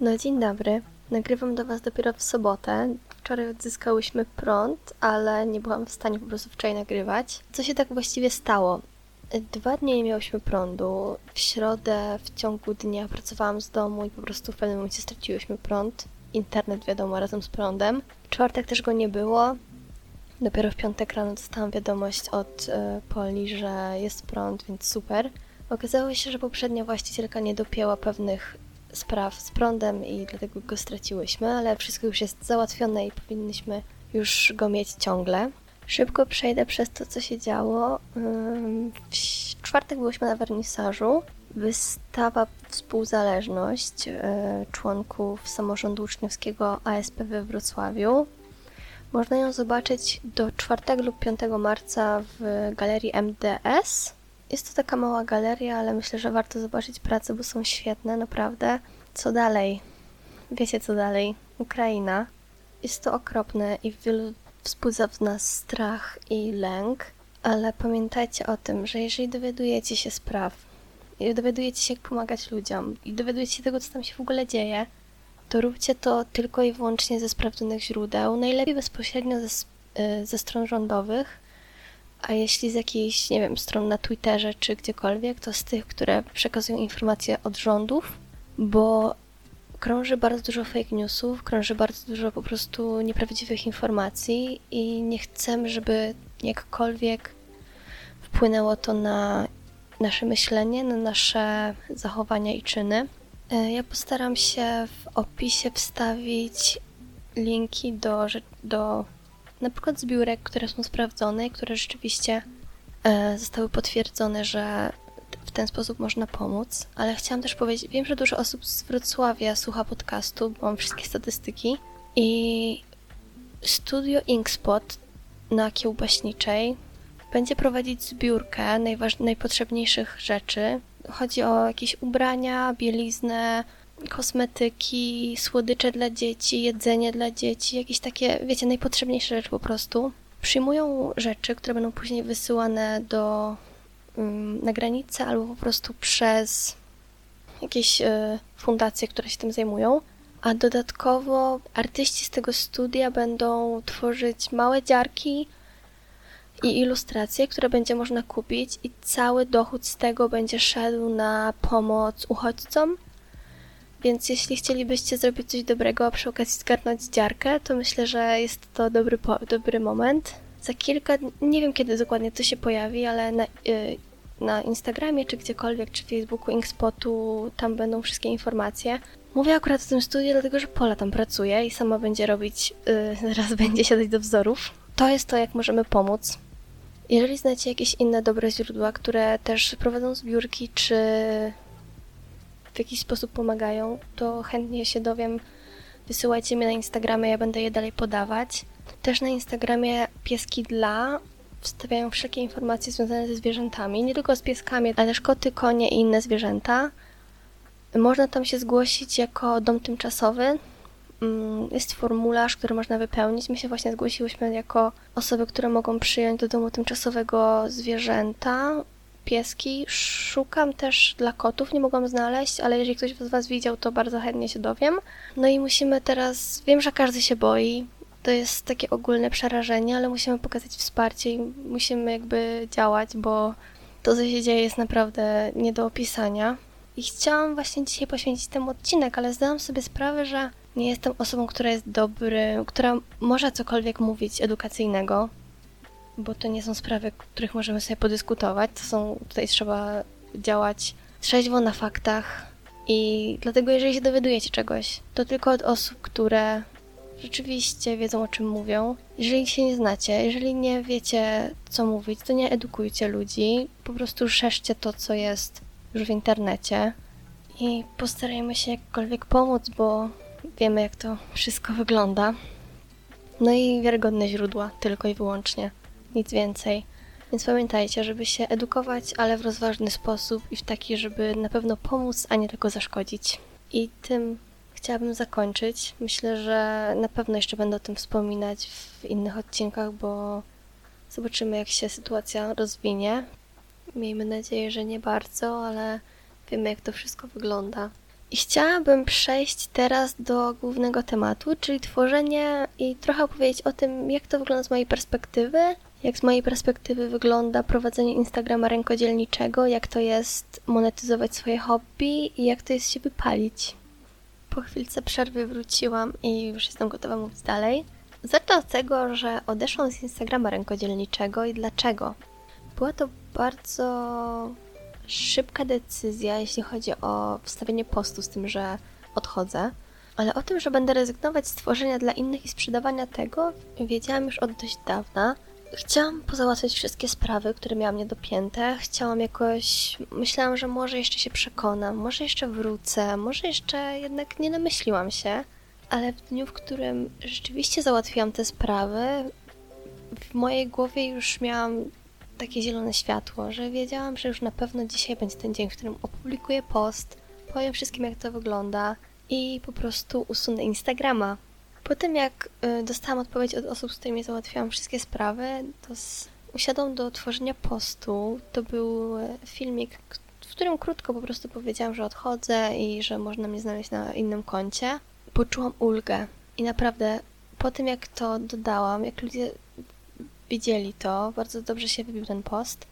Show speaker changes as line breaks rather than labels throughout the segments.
No dzień dobry. Nagrywam do Was dopiero w sobotę. Wczoraj odzyskałyśmy prąd, ale nie byłam w stanie po prostu wczoraj nagrywać. Co się tak właściwie stało? Dwa dni nie miałyśmy prądu. W środę w ciągu dnia pracowałam z domu i po prostu w pewnym momencie straciłyśmy prąd. Internet wiadomo razem z prądem. W czwartek też go nie było. Dopiero w piątek rano dostałam wiadomość od y, Poli, że jest prąd, więc super. Okazało się, że poprzednia właścicielka nie dopięła pewnych spraw z prądem i dlatego go straciłyśmy, ale wszystko już jest załatwione i powinniśmy już go mieć ciągle. Szybko przejdę przez to, co się działo. W czwartek byliśmy na wernisażu. Wystawa Współzależność e, członków samorządu uczniowskiego ASP we Wrocławiu. Można ją zobaczyć do 4 lub 5 marca w galerii MDS. Jest to taka mała galeria, ale myślę, że warto zobaczyć prace, bo są świetne, naprawdę. Co dalej? Wiecie co dalej? Ukraina. Jest to okropne i wielu wzbudza w nas strach i lęk, ale pamiętajcie o tym, że jeżeli dowiadujecie się spraw, i dowiadujecie się, jak pomagać ludziom, i dowiadujecie się tego, co tam się w ogóle dzieje, to róbcie to tylko i wyłącznie ze sprawdzonych źródeł, najlepiej bezpośrednio ze, y, ze stron rządowych, a jeśli z jakiejś, nie wiem, stron na Twitterze czy gdziekolwiek, to z tych, które przekazują informacje od rządów, bo krąży bardzo dużo fake newsów, krąży bardzo dużo po prostu nieprawdziwych informacji i nie chcemy, żeby jakkolwiek wpłynęło to na nasze myślenie, na nasze zachowania i czyny. E, ja postaram się w opisie wstawić linki do, do na przykład zbiórek, które są sprawdzone i które rzeczywiście e, zostały potwierdzone, że w ten sposób można pomóc. Ale chciałam też powiedzieć, wiem, że dużo osób z Wrocławia słucha podcastu, bo mam wszystkie statystyki i studio Inkspot na Kiełbaśniczej będzie prowadzić zbiórkę najpotrzebniejszych rzeczy. Chodzi o jakieś ubrania, bieliznę, kosmetyki, słodycze dla dzieci, jedzenie dla dzieci, jakieś takie, wiecie, najpotrzebniejsze rzeczy po prostu. Przyjmują rzeczy, które będą później wysyłane do um, na granicę albo po prostu przez jakieś y, fundacje, które się tym zajmują. A dodatkowo artyści z tego studia będą tworzyć małe dziarki i ilustracje, które będzie można kupić, i cały dochód z tego będzie szedł na pomoc uchodźcom więc jeśli chcielibyście zrobić coś dobrego, a przy okazji zgarnąć dziarkę, to myślę, że jest to dobry, dobry moment. Za kilka, nie wiem kiedy dokładnie to się pojawi, ale na, yy, na Instagramie, czy gdziekolwiek, czy Facebooku, Inkspotu, tam będą wszystkie informacje. Mówię akurat o tym studiu, dlatego że Pola tam pracuje i sama będzie robić, yy, zaraz będzie siadać do wzorów. To jest to, jak możemy pomóc. Jeżeli znacie jakieś inne dobre źródła, które też prowadzą zbiórki, czy w jakiś sposób pomagają, to chętnie się dowiem. Wysyłajcie mi na Instagramie, ja będę je dalej podawać. Też na Instagramie Pieski Dla wstawiają wszelkie informacje związane ze zwierzętami, nie tylko z pieskami, ale też koty, konie i inne zwierzęta. Można tam się zgłosić jako dom tymczasowy. Mm, jest formularz, który można wypełnić. My się właśnie zgłosiłyśmy jako osoby, które mogą przyjąć do domu tymczasowego zwierzęta pieski. Szukam też dla kotów, nie mogłam znaleźć, ale jeżeli ktoś z Was widział, to bardzo chętnie się dowiem. No i musimy teraz, wiem, że każdy się boi, to jest takie ogólne przerażenie, ale musimy pokazać wsparcie i musimy jakby działać, bo to, co się dzieje, jest naprawdę nie do opisania. I chciałam właśnie dzisiaj poświęcić temu odcinek, ale zdałam sobie sprawę, że nie jestem osobą, która jest dobry, która może cokolwiek mówić edukacyjnego bo to nie są sprawy, których możemy sobie podyskutować. To są, tutaj trzeba działać trzeźwo na faktach i dlatego jeżeli się dowiadujecie czegoś, to tylko od osób, które rzeczywiście wiedzą o czym mówią. Jeżeli się nie znacie, jeżeli nie wiecie co mówić, to nie edukujcie ludzi, po prostu szerzcie to, co jest już w internecie i postarajmy się jakkolwiek pomóc, bo wiemy jak to wszystko wygląda. No i wiarygodne źródła, tylko i wyłącznie nic więcej. Więc pamiętajcie, żeby się edukować, ale w rozważny sposób i w taki, żeby na pewno pomóc, a nie tylko zaszkodzić. I tym chciałabym zakończyć. Myślę, że na pewno jeszcze będę o tym wspominać w innych odcinkach, bo zobaczymy, jak się sytuacja rozwinie. Miejmy nadzieję, że nie bardzo, ale wiemy, jak to wszystko wygląda. I chciałabym przejść teraz do głównego tematu, czyli tworzenie i trochę opowiedzieć o tym, jak to wygląda z mojej perspektywy, jak z mojej perspektywy wygląda prowadzenie Instagrama rękodzielniczego, jak to jest monetyzować swoje hobby i jak to jest się wypalić. Po chwilce przerwy wróciłam i już jestem gotowa mówić dalej. Zacznę od tego, że odeszłam z Instagrama rękodzielniczego i dlaczego. Była to bardzo szybka decyzja, jeśli chodzi o wstawienie postu z tym, że odchodzę. Ale o tym, że będę rezygnować z tworzenia dla innych i sprzedawania tego, wiedziałam już od dość dawna. Chciałam pozałatwiać wszystkie sprawy, które miałam niedopięte. Chciałam jakoś. Myślałam, że może jeszcze się przekonam, może jeszcze wrócę, może jeszcze jednak nie namyśliłam się. Ale w dniu, w którym rzeczywiście załatwiłam te sprawy, w mojej głowie już miałam takie zielone światło, że wiedziałam, że już na pewno dzisiaj będzie ten dzień, w którym opublikuję post, powiem wszystkim, jak to wygląda i po prostu usunę Instagrama. Po tym, jak y, dostałam odpowiedź od osób, z którymi załatwiałam wszystkie sprawy, to z... usiadłam do tworzenia postu. To był y, filmik, w którym krótko po prostu powiedziałam, że odchodzę i że można mnie znaleźć na innym koncie. Poczułam ulgę i naprawdę po tym, jak to dodałam, jak ludzie widzieli to, bardzo dobrze się wybił ten post,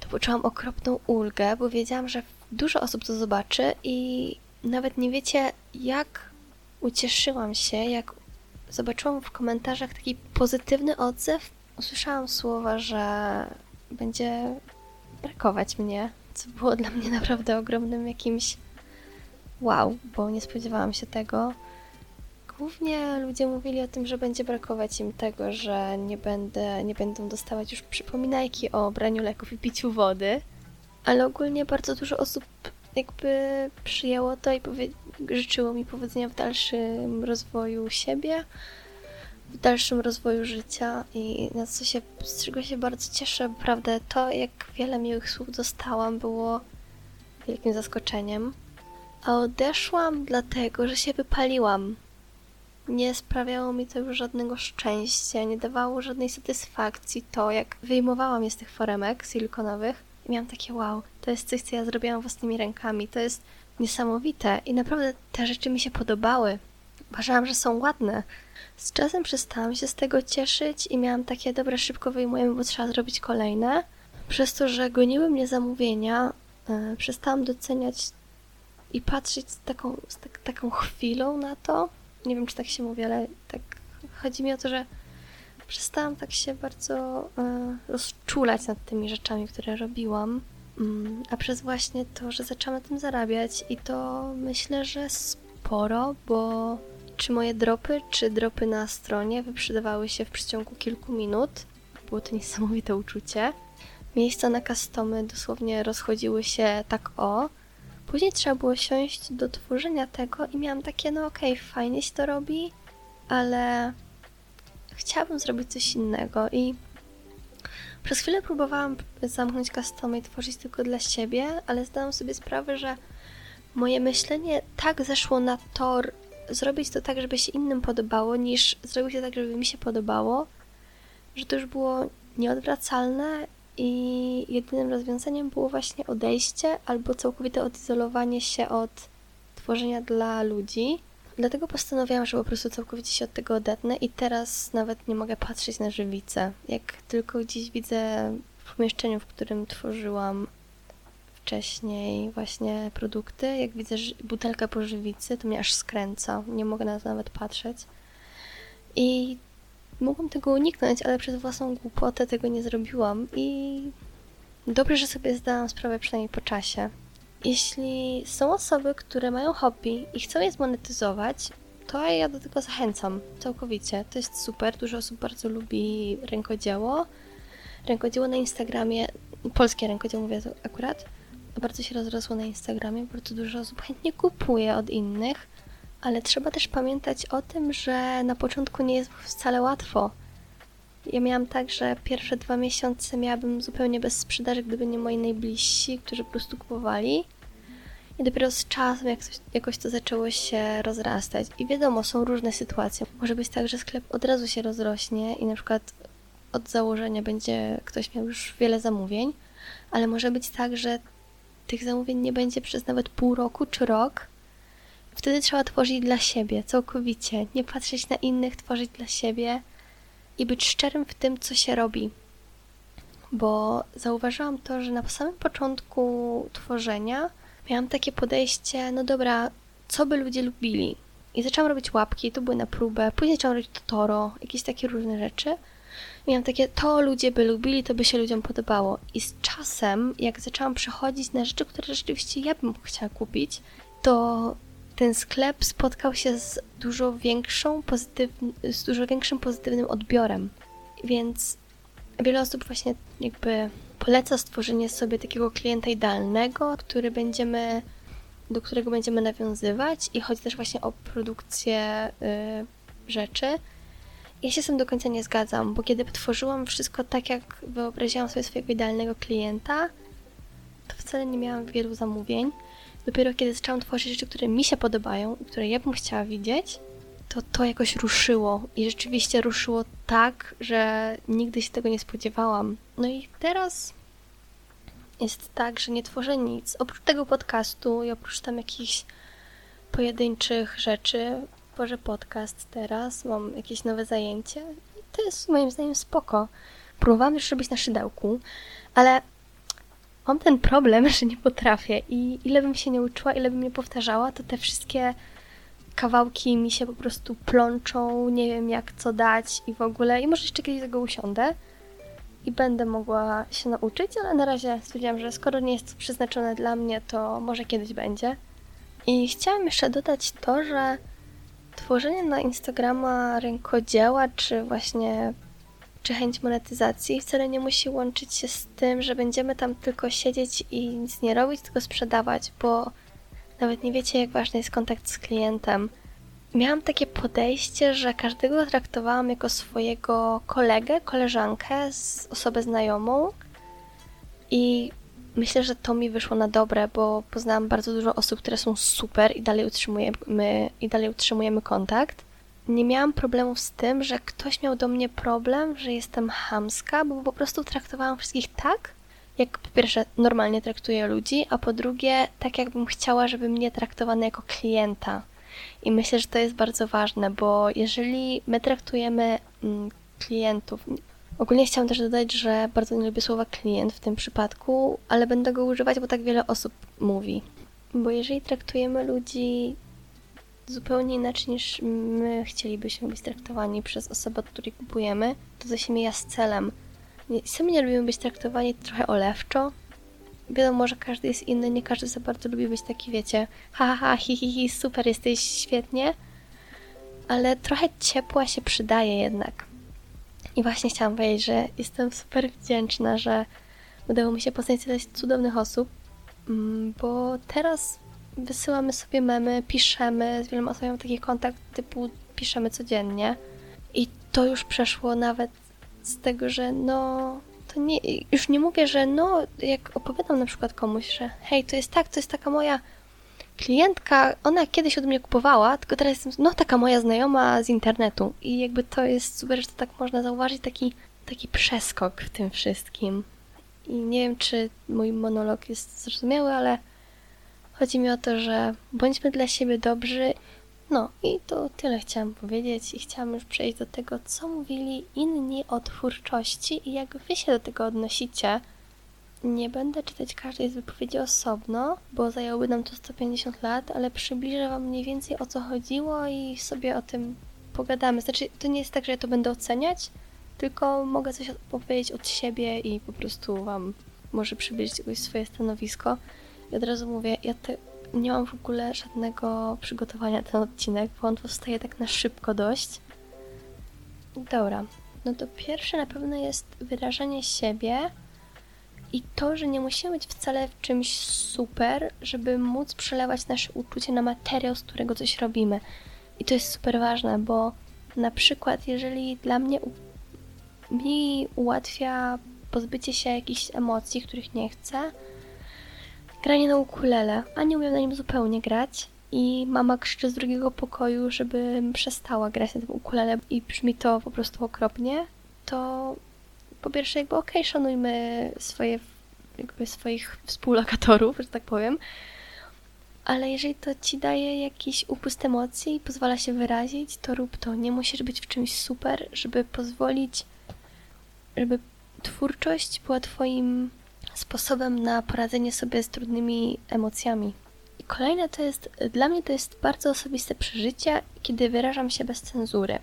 to poczułam okropną ulgę, bo wiedziałam, że dużo osób to zobaczy i nawet nie wiecie, jak ucieszyłam się, jak zobaczyłam w komentarzach taki pozytywny odzew. Usłyszałam słowa, że będzie brakować mnie, co było dla mnie naprawdę ogromnym jakimś wow, bo nie spodziewałam się tego. Głównie ludzie mówili o tym, że będzie brakować im tego, że nie, będę, nie będą dostawać już przypominajki o braniu leków i piciu wody, ale ogólnie bardzo dużo osób jakby przyjęło to i powie- życzyło mi powodzenia w dalszym rozwoju siebie, w dalszym rozwoju życia i na co się, z czego się bardzo cieszę. Naprawdę to, jak wiele miłych słów dostałam, było wielkim zaskoczeniem. A odeszłam dlatego, że się wypaliłam nie sprawiało mi to już żadnego szczęścia, nie dawało żadnej satysfakcji to, jak wyjmowałam je z tych foremek silikonowych i miałam takie wow, to jest coś, co ja zrobiłam własnymi rękami, to jest niesamowite i naprawdę te rzeczy mi się podobały. Uważałam, że są ładne. Z czasem przestałam się z tego cieszyć i miałam takie, dobra, szybko wyjmujemy, bo trzeba zrobić kolejne. Przez to, że goniły mnie zamówienia, yy, przestałam doceniać i patrzeć z taką, z tak, taką chwilą na to, nie wiem, czy tak się mówi, ale tak chodzi mi o to, że przestałam tak się bardzo e, rozczulać nad tymi rzeczami, które robiłam. Mm, a przez właśnie to, że zaczęłam na tym zarabiać i to myślę, że sporo, bo czy moje dropy, czy dropy na stronie wyprzedawały się w przeciągu kilku minut. Było to niesamowite uczucie. Miejsca na customy dosłownie rozchodziły się tak o, Później trzeba było siąść do tworzenia tego i miałam takie, no okej, okay, fajnie się to robi, ale chciałabym zrobić coś innego i przez chwilę próbowałam zamknąć customy i tworzyć tylko dla siebie, ale zdałam sobie sprawę, że moje myślenie tak zeszło na tor zrobić to tak, żeby się innym podobało, niż zrobić to tak, żeby mi się podobało, że to już było nieodwracalne i jedynym rozwiązaniem było właśnie odejście albo całkowite odizolowanie się od tworzenia dla ludzi. Dlatego postanowiłam, że po prostu całkowicie się od tego odetnę i teraz nawet nie mogę patrzeć na żywicę. Jak tylko gdzieś widzę w pomieszczeniu, w którym tworzyłam wcześniej właśnie produkty, jak widzę butelkę po żywicy, to mnie aż skręca. Nie mogę na to nawet patrzeć. I Mogłam tego uniknąć, ale przez własną głupotę tego nie zrobiłam i dobrze, że sobie zdałam sprawę przynajmniej po czasie. Jeśli są osoby, które mają hobby i chcą je zmonetyzować, to ja do tego zachęcam całkowicie. To jest super. Dużo osób bardzo lubi rękodzieło. Rękodzieło na Instagramie, polskie rękodzieło mówię akurat, bardzo się rozrosło na Instagramie. Bardzo dużo osób chętnie kupuje od innych ale trzeba też pamiętać o tym, że na początku nie jest wcale łatwo. Ja miałam tak, że pierwsze dwa miesiące miałabym zupełnie bez sprzedaży, gdyby nie moi najbliżsi, którzy po prostu kupowali. I dopiero z czasem jak coś, jakoś to zaczęło się rozrastać. I wiadomo, są różne sytuacje. Może być tak, że sklep od razu się rozrośnie i na przykład od założenia będzie ktoś miał już wiele zamówień, ale może być tak, że tych zamówień nie będzie przez nawet pół roku czy rok, Wtedy trzeba tworzyć dla siebie, całkowicie. Nie patrzeć na innych, tworzyć dla siebie i być szczerym w tym, co się robi. Bo zauważyłam to, że na samym początku tworzenia miałam takie podejście, no dobra, co by ludzie lubili? I zaczęłam robić łapki, to były na próbę, później zaczęłam robić Totoro, jakieś takie różne rzeczy. Miałam takie, to ludzie by lubili, to by się ludziom podobało. I z czasem, jak zaczęłam przechodzić na rzeczy, które rzeczywiście ja bym chciała kupić, to ten sklep spotkał się z dużo większą z dużo większym pozytywnym odbiorem. Więc wiele osób właśnie jakby poleca stworzenie sobie takiego klienta idealnego, który będziemy, do którego będziemy nawiązywać i chodzi też właśnie o produkcję y, rzeczy. Ja się z tym do końca nie zgadzam, bo kiedy tworzyłam wszystko tak, jak wyobraziłam sobie swojego idealnego klienta, to wcale nie miałam wielu zamówień. Dopiero kiedy zaczęłam tworzyć rzeczy, które mi się podobają i które ja bym chciała widzieć, to to jakoś ruszyło. I rzeczywiście ruszyło tak, że nigdy się tego nie spodziewałam. No i teraz jest tak, że nie tworzę nic. Oprócz tego podcastu i oprócz tam jakichś pojedynczych rzeczy, tworzę podcast teraz, mam jakieś nowe zajęcie i to jest moim zdaniem spoko. Próbowałam już robić na szydełku, ale mam ten problem, że nie potrafię i ile bym się nie uczyła, ile bym nie powtarzała, to te wszystkie kawałki mi się po prostu plączą, nie wiem jak co dać i w ogóle. I może jeszcze kiedyś tego usiądę i będę mogła się nauczyć, ale na razie stwierdziłam, że skoro nie jest to przeznaczone dla mnie, to może kiedyś będzie. I chciałam jeszcze dodać to, że tworzenie na Instagrama rękodzieła, czy właśnie czy chęć monetyzacji wcale nie musi łączyć się z tym, że będziemy tam tylko siedzieć i nic nie robić, tylko sprzedawać, bo nawet nie wiecie, jak ważny jest kontakt z klientem. Miałam takie podejście, że każdego traktowałam jako swojego kolegę, koleżankę, osobę znajomą i myślę, że to mi wyszło na dobre, bo poznałam bardzo dużo osób, które są super i dalej utrzymujemy, i dalej utrzymujemy kontakt. Nie miałam problemów z tym, że ktoś miał do mnie problem, że jestem hamska, bo po prostu traktowałam wszystkich tak, jak po pierwsze normalnie traktuję ludzi, a po drugie tak jakbym chciała, żeby mnie traktowano jako klienta. I myślę, że to jest bardzo ważne, bo jeżeli my traktujemy mm, klientów, ogólnie chciałam też dodać, że bardzo nie lubię słowa klient w tym przypadku, ale będę go używać, bo tak wiele osób mówi. Bo jeżeli traktujemy ludzi zupełnie inaczej niż my chcielibyśmy być traktowani przez osobę, od której kupujemy, to to się mija z celem. Sami nie lubimy być traktowani trochę olewczo. Wiadomo, że każdy jest inny, nie każdy za bardzo lubi być taki, wiecie, ha, ha, ha hi, hi, hi, super, jesteś świetnie. Ale trochę ciepła się przydaje jednak. I właśnie chciałam powiedzieć, że jestem super wdzięczna, że udało mi się poznać tyle cudownych osób, mm, bo teraz wysyłamy sobie memy, piszemy, z wieloma osobami taki kontakt typu piszemy codziennie. I to już przeszło nawet z tego, że no to nie, już nie mówię, że no, jak opowiadam na przykład komuś, że hej, to jest tak, to jest taka moja klientka, ona kiedyś od mnie kupowała, tylko teraz jestem, no, taka moja znajoma z internetu. I jakby to jest super, że to tak można zauważyć, taki, taki przeskok w tym wszystkim. I nie wiem, czy mój monolog jest zrozumiały, ale chodzi mi o to, że bądźmy dla siebie dobrzy no i to tyle chciałam powiedzieć i chciałam już przejść do tego, co mówili inni o twórczości i jak wy się do tego odnosicie. Nie będę czytać każdej z wypowiedzi osobno, bo zajęłoby nam to 150 lat, ale przybliżę wam mniej więcej o co chodziło i sobie o tym pogadamy. Znaczy, to nie jest tak, że ja to będę oceniać, tylko mogę coś opowiedzieć od siebie i po prostu wam może przybliżyć jakoś swoje stanowisko. I od razu mówię, ja te nie mam w ogóle żadnego przygotowania ten odcinek, bo on powstaje tak na szybko dość. Dobra, no to pierwsze na pewno jest wyrażanie siebie i to, że nie musimy być wcale w czymś super, żeby móc przelewać nasze uczucie na materiał, z którego coś robimy. I to jest super ważne, bo na przykład, jeżeli dla mnie mi ułatwia pozbycie się jakichś emocji, których nie chcę, granie na ukulele, a nie umiem na nim zupełnie grać. I mama krzyczy z drugiego pokoju, żebym przestała grać na tym ukulele i brzmi to po prostu okropnie, to po pierwsze jakby okej, okay, szanujmy swoje, jakby swoich współlokatorów, że tak powiem, ale jeżeli to ci daje jakiś upust emocji i pozwala się wyrazić, to rób to. Nie musisz być w czymś super, żeby pozwolić, żeby twórczość była Twoim sposobem na poradzenie sobie z trudnymi emocjami. I kolejne to jest, dla mnie to jest bardzo osobiste przeżycie, kiedy wyrażam się bez cenzury.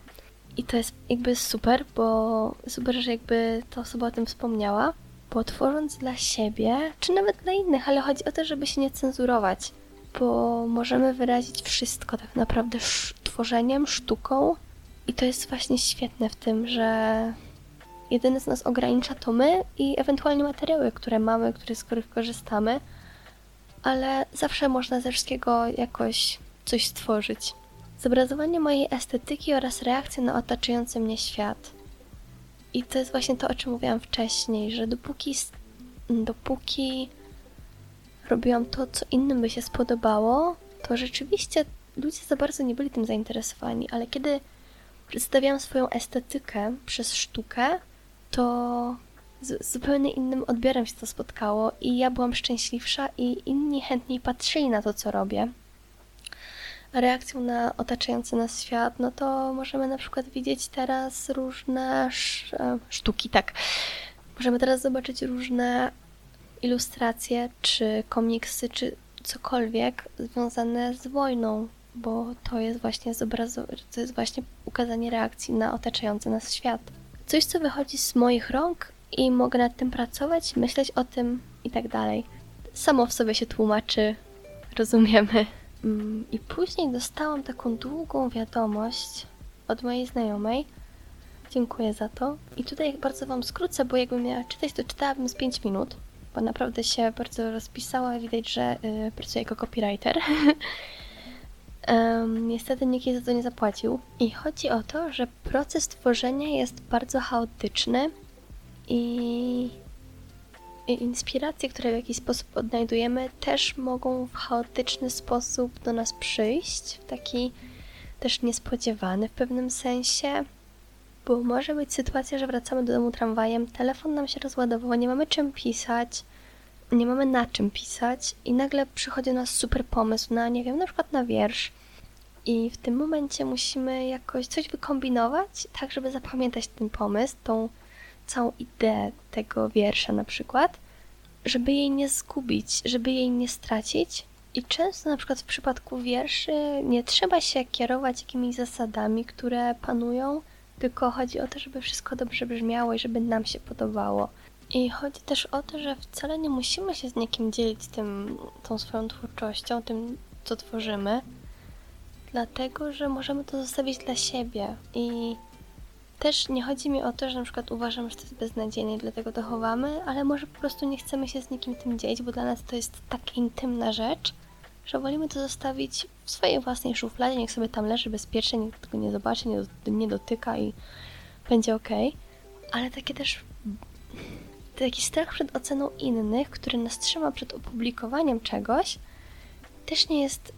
I to jest jakby super, bo super, że jakby ta osoba o tym wspomniała, bo tworząc dla siebie, czy nawet dla innych, ale chodzi o to, żeby się nie cenzurować, bo możemy wyrazić wszystko tak naprawdę tworzeniem, sztuką i to jest właśnie świetne w tym, że jedyne co nas ogranicza to my i ewentualnie materiały, które mamy, które, z których korzystamy, ale zawsze można ze wszystkiego jakoś coś stworzyć. Zobrazowanie mojej estetyki oraz reakcje na otaczający mnie świat. I to jest właśnie to, o czym mówiłam wcześniej, że dopóki, dopóki robiłam to, co innym by się spodobało, to rzeczywiście ludzie za bardzo nie byli tym zainteresowani, ale kiedy przedstawiałam swoją estetykę przez sztukę, to z zupełnie innym odbiorem się to spotkało i ja byłam szczęśliwsza i inni chętniej patrzyli na to, co robię. Reakcją na otaczający nas świat, no to możemy na przykład widzieć teraz różne e, sztuki, tak. Możemy teraz zobaczyć różne ilustracje, czy komiksy, czy cokolwiek związane z wojną, bo to jest właśnie to jest właśnie ukazanie reakcji na otaczający nas świat. Coś, co wychodzi z moich rąk i mogę nad tym pracować, myśleć o tym i tak dalej. Samo w sobie się tłumaczy, rozumiemy. Mm, I później dostałam taką długą wiadomość od mojej znajomej. Dziękuję za to. I tutaj bardzo Wam skrócę, bo jakbym miała czytać, to czytałabym z 5 minut, bo naprawdę się bardzo rozpisała. Widać, że yy, jako copywriter. Um, niestety nikt jej za to nie zapłacił. I chodzi o to, że proces tworzenia jest bardzo chaotyczny i, i inspiracje, które w jakiś sposób odnajdujemy, też mogą w chaotyczny sposób do nas przyjść, w taki też niespodziewany w pewnym sensie. Bo może być sytuacja, że wracamy do domu tramwajem, telefon nam się rozładował, nie mamy czym pisać, nie mamy na czym pisać i nagle przychodzi do nas super pomysł na, nie wiem, na przykład na wiersz. I w tym momencie musimy jakoś coś wykombinować, tak żeby zapamiętać ten pomysł, tą całą ideę tego wiersza na przykład, żeby jej nie zgubić, żeby jej nie stracić. I często na przykład w przypadku wierszy nie trzeba się kierować jakimiś zasadami, które panują, tylko chodzi o to, żeby wszystko dobrze brzmiało i żeby nam się podobało. I chodzi też o to, że wcale nie musimy się z nikim dzielić tym, tą swoją twórczością, tym, co tworzymy, dlatego że możemy to zostawić dla siebie. I też nie chodzi mi o to, że na przykład uważam, że to jest beznadziejne i dlatego to chowamy, ale może po prostu nie chcemy się z nikim tym dzielić, bo dla nas to jest taka intymna rzecz, że wolimy to zostawić w swojej własnej szufladzie, niech sobie tam leży bezpiecznie, nikt tego nie zobaczy, nie, nie dotyka i będzie ok. Ale takie też taki strach przed oceną innych, który nas trzyma przed opublikowaniem czegoś, też nie jest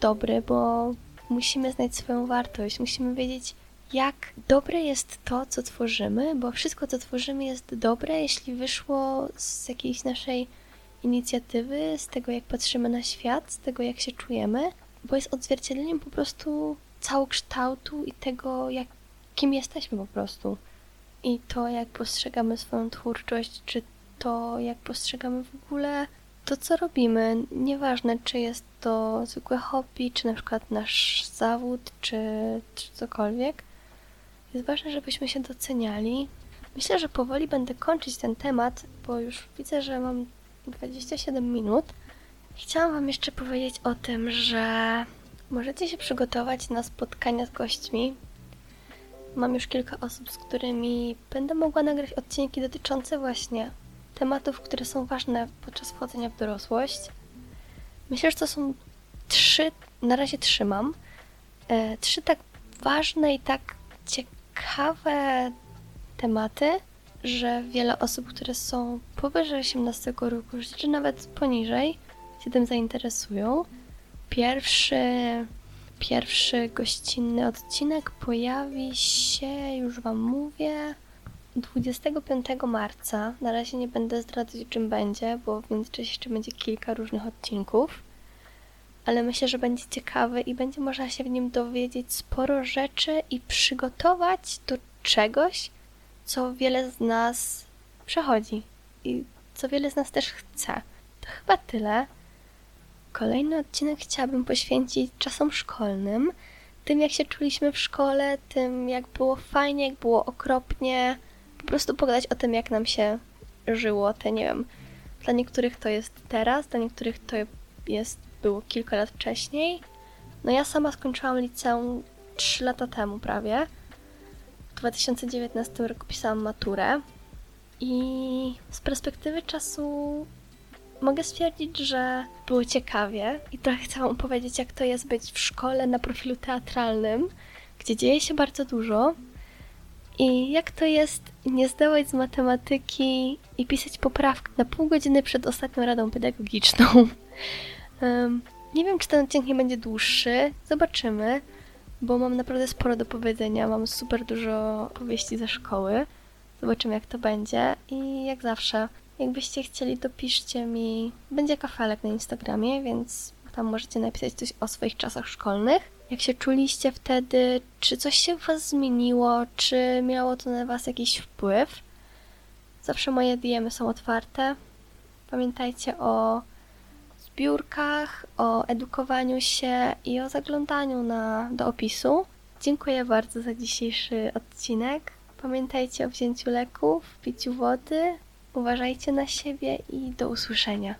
dobry, bo musimy znać swoją wartość, musimy wiedzieć, jak dobre jest to, co tworzymy, bo wszystko, co tworzymy, jest dobre, jeśli wyszło z jakiejś naszej inicjatywy, z tego, jak patrzymy na świat, z tego, jak się czujemy, bo jest odzwierciedleniem po prostu całokształtu i tego, jak, kim jesteśmy po prostu. I to, jak postrzegamy swoją twórczość, czy to, jak postrzegamy w ogóle to, co robimy. Nieważne, czy jest to zwykłe hobby, czy na przykład nasz zawód, czy, czy cokolwiek. Jest ważne, żebyśmy się doceniali. Myślę, że powoli będę kończyć ten temat, bo już widzę, że mam 27 minut. Chciałam Wam jeszcze powiedzieć o tym, że możecie się przygotować na spotkania z gośćmi. Mam już kilka osób, z którymi będę mogła nagrać odcinki dotyczące właśnie tematów, które są ważne podczas wchodzenia w dorosłość. Myślę, że to są trzy, na razie trzymam, e, trzy tak ważne i tak ciekawe tematy, że wiele osób, które są powyżej 18 roku życia, czy nawet poniżej, się tym zainteresują. Pierwszy, pierwszy gościnny odcinek pojawi się, już Wam mówię, 25 marca. Na razie nie będę zdradzać, czym będzie, bo w międzyczasie jeszcze będzie kilka różnych odcinków. ale myślę, że będzie ciekawy i będzie można się w nim dowiedzieć sporo rzeczy i przygotować do czegoś, co wiele z nas przechodzi i co wiele z nas też chce. To chyba tyle. Kolejny odcinek chciałabym poświęcić czasom szkolnym, tym jak się czuliśmy w szkole, tym jak było fajnie, jak było okropnie. Prostu pogadać o tym, jak nam się żyło, te nie wiem. Dla niektórych to jest teraz, dla niektórych to jest było kilka lat wcześniej. No ja sama skończyłam liceum 3 lata temu prawie. W 2019 roku pisałam maturę i z perspektywy czasu mogę stwierdzić, że było ciekawie i trochę chciałam opowiedzieć, jak to jest być w szkole na profilu teatralnym, gdzie dzieje się bardzo dużo i jak to jest nie zdawać z matematyki i pisać poprawkę na pół godziny przed ostatnią radą pedagogiczną. Um, nie wiem, czy ten odcinek nie będzie dłuższy. Zobaczymy, bo mam naprawdę sporo do powiedzenia. Mam super dużo powieści ze szkoły. Zobaczymy, jak to będzie. I jak zawsze, jakbyście chcieli, dopiszcie mi. Będzie kafelek na Instagramie, więc tam możecie napisać coś o swoich czasach szkolnych. Jak się czuliście wtedy? Czy coś się w Was zmieniło? Czy miało to na Was jakiś wpływ? Zawsze moje DMy są otwarte. Pamiętajcie o zbiórkach, o edukowaniu się i o zaglądaniu na, do opisu. Dziękuję bardzo za dzisiejszy odcinek. Pamiętajcie o wzięciu leków, piciu wody, uważajcie na siebie i do usłyszenia.